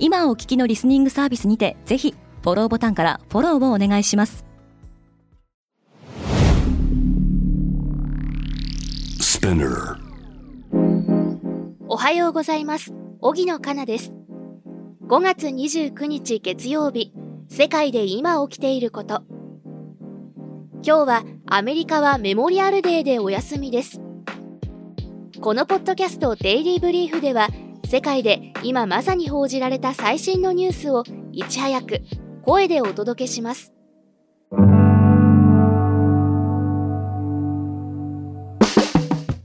今お聞きのリスニングサービスにてぜひフォローボタンからフォローをお願いします。おはようございます。荻野かなです。5月29日月曜日世界で今起きていること。今日はアメリカはメモリアルデーでお休みです。このポッドキャストデイリーブリーフでは世界で今まさに報じられた最新のニュースをいち早く声でお届けします。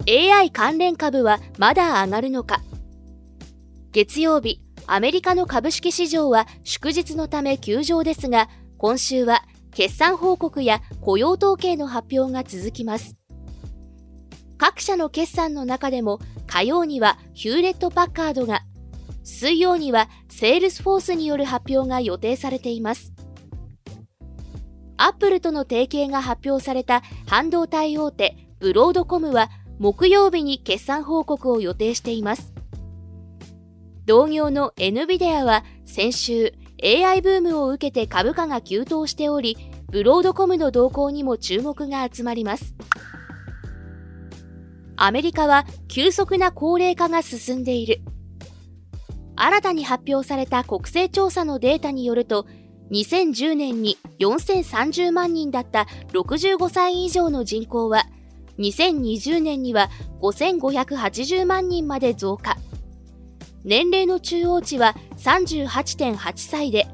AI 関連株はまだ上がるのか。月曜日アメリカの株式市場は祝日のため休場ですが今週は決算報告や雇用統計の発表が続きます。各社の決算の中でも火曜にはヒューレット・パッカードが水曜にはセールスフォースによる発表が予定されています。アップルとの提携が発表された半導体大手ブロードコムは木曜日に決算報告を予定しています。同業の NVIDIA は先週 AI ブームを受けて株価が急騰しておりブロードコムの動向にも注目が集まります。アメリカは急速な高齢化が進んでいる。新たに発表された国勢調査のデータによると2010年に4030万人だった65歳以上の人口は2020年には5580万人まで増加。年齢の中央値は38.8歳で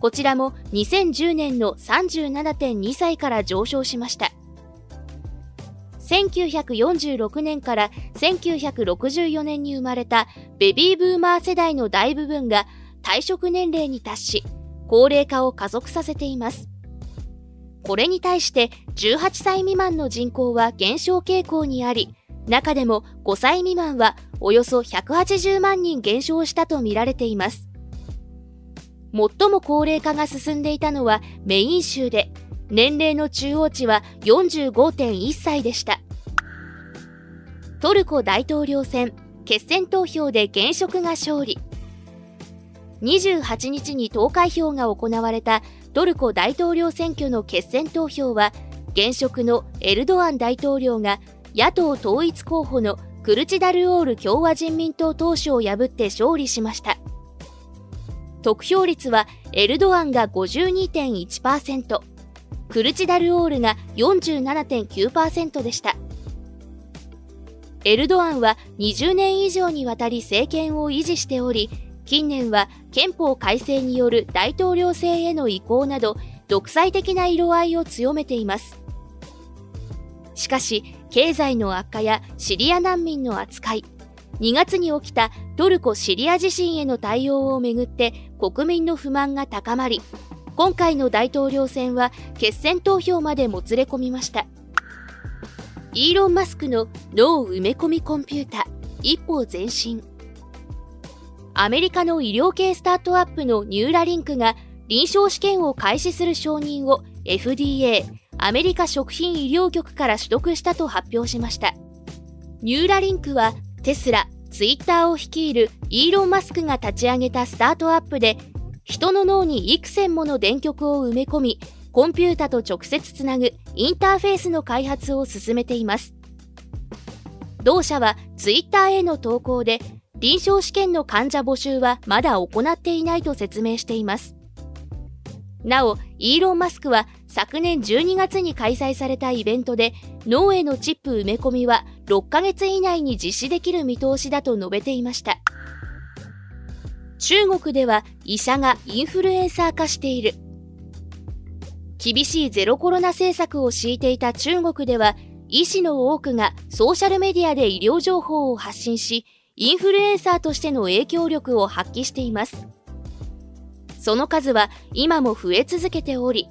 こちらも2010年の37.2歳から上昇しました。1946年から1964年に生まれたベビーブーマー世代の大部分が退職年齢に達し高齢化を加速させています。これに対して18歳未満の人口は減少傾向にあり中でも5歳未満はおよそ180万人減少したとみられています。最も高齢化が進んでいたのはメイン州で年齢の中央値は45.1歳でした。トルコ大統領選決選投票で現職が勝利。28日に投開票が行われたトルコ大統領選挙の決選投票は現職のエルドアン大統領が野党統一候補のクルチダルオール共和人民党党首を破って勝利しました。得票率はエルドアンが52.1%クルチダルオールが47.9%でした。エルドアンは20年以上にわたり政権を維持しており近年は憲法改正による大統領制への移行など独裁的な色合いを強めています。しかし経済の悪化やシリア難民の扱い2月に起きたトルコ・シリア地震への対応をめぐって国民の不満が高まり今回の大統領選は決選投票までもつれ込みました。イーロン・マスクの脳埋め込みコンピュータ一歩前進。アメリカの医療系スタートアップのニューラリンクが臨床試験を開始する承認を FDA アメリカ食品医療局から取得したと発表しました。ニューラリンクはテスラツイッターを率いるイーロン・マスクが立ち上げたスタートアップで人の脳に幾千もの電極を埋め込み、コンピュータと直接つなぐインターフェースの開発を進めています。同社はツイッターへの投稿で、臨床試験の患者募集はまだ行っていないと説明しています。なお、イーロン・マスクは昨年12月に開催されたイベントで脳へのチップ埋め込みは6ヶ月以内に実施できる見通しだと述べていました。中国では医者がインフルエンサー化している。厳しいゼロコロナ政策を敷いていた中国では、医師の多くがソーシャルメディアで医療情報を発信し、インフルエンサーとしての影響力を発揮しています。その数は今も増え続けており、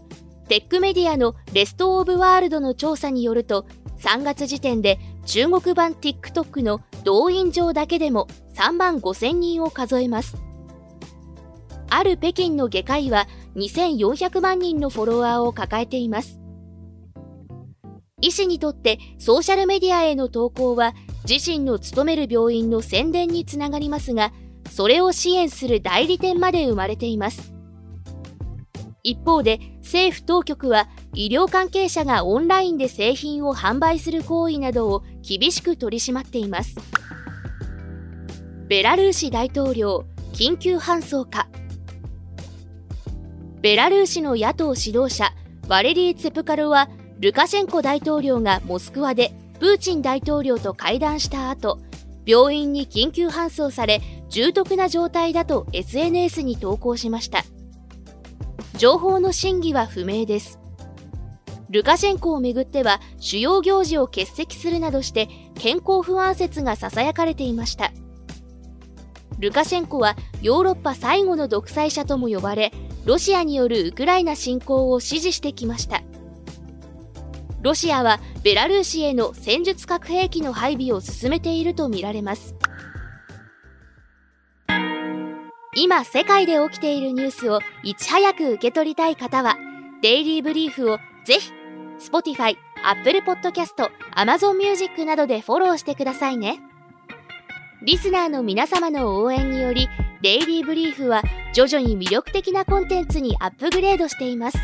テックメディアのレスト・オブ・ワールドの調査によると、3月時点で中国版 TikTok の動員上だけでも3万5000人を数えます。ある北京の外科医は2400万人のフォロワーを抱えています。医師にとってソーシャルメディアへの投稿は自身の勤める病院の宣伝につながりますが、それを支援する代理店まで生まれています。一方で政府当局は医療関係者がオンラインで製品を販売する行為などを厳しく取り締まっています。ベラルーシ大統領緊急搬送かベラルーシの野党指導者ワレリー・ツェプカルはルカシェンコ大統領がモスクワでプーチン大統領と会談した後病院に緊急搬送され重篤な状態だと SNS に投稿しました。情報の真偽は不明です。ルカシェンコをめぐっては主要行事を欠席するなどして健康不安説がささやかれていました。ルカシェンコはヨーロッパ最後の独裁者とも呼ばれロシアによるウクライナ侵攻を支持してきました。ロシアはベラルーシへの戦術核兵器の配備を進めているとみられます。今世界で起きているニュースをいち早く受け取りたい方はデイリーブリーフをぜひ Spotify、Apple Podcast、Amazon Music などでフォローしてくださいね。リスナーの皆様の応援によりデイリーブリーフは徐々に魅力的なコンテンツにアップグレードしています。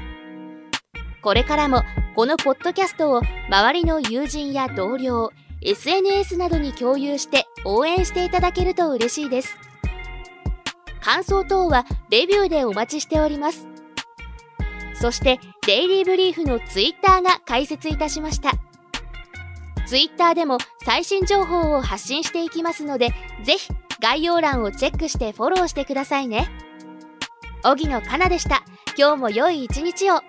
これからもこのポッドキャストを周りの友人や同僚 SNS などに共有して応援していただけると嬉しいです。感想等はレビューでお待ちしております。そしてデイリーブリーフのツイッターが開設いたしました。ツイッターでも最新情報を発信していきますのでぜひ概要欄をチェックしてフォローしてくださいね。荻野かなでした。今日も良い一日を。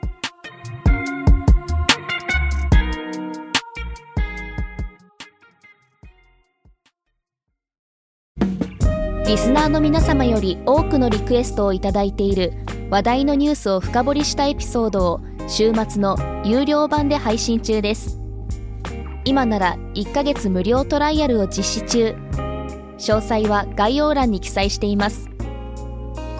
リスナーの皆様より多くのリクエストをいただいている話題のニュースを深掘りしたエピソードを週末の有料版で配信中です。今なら1ヶ月無料トライアルを実施中。詳細は概要欄に記載しています。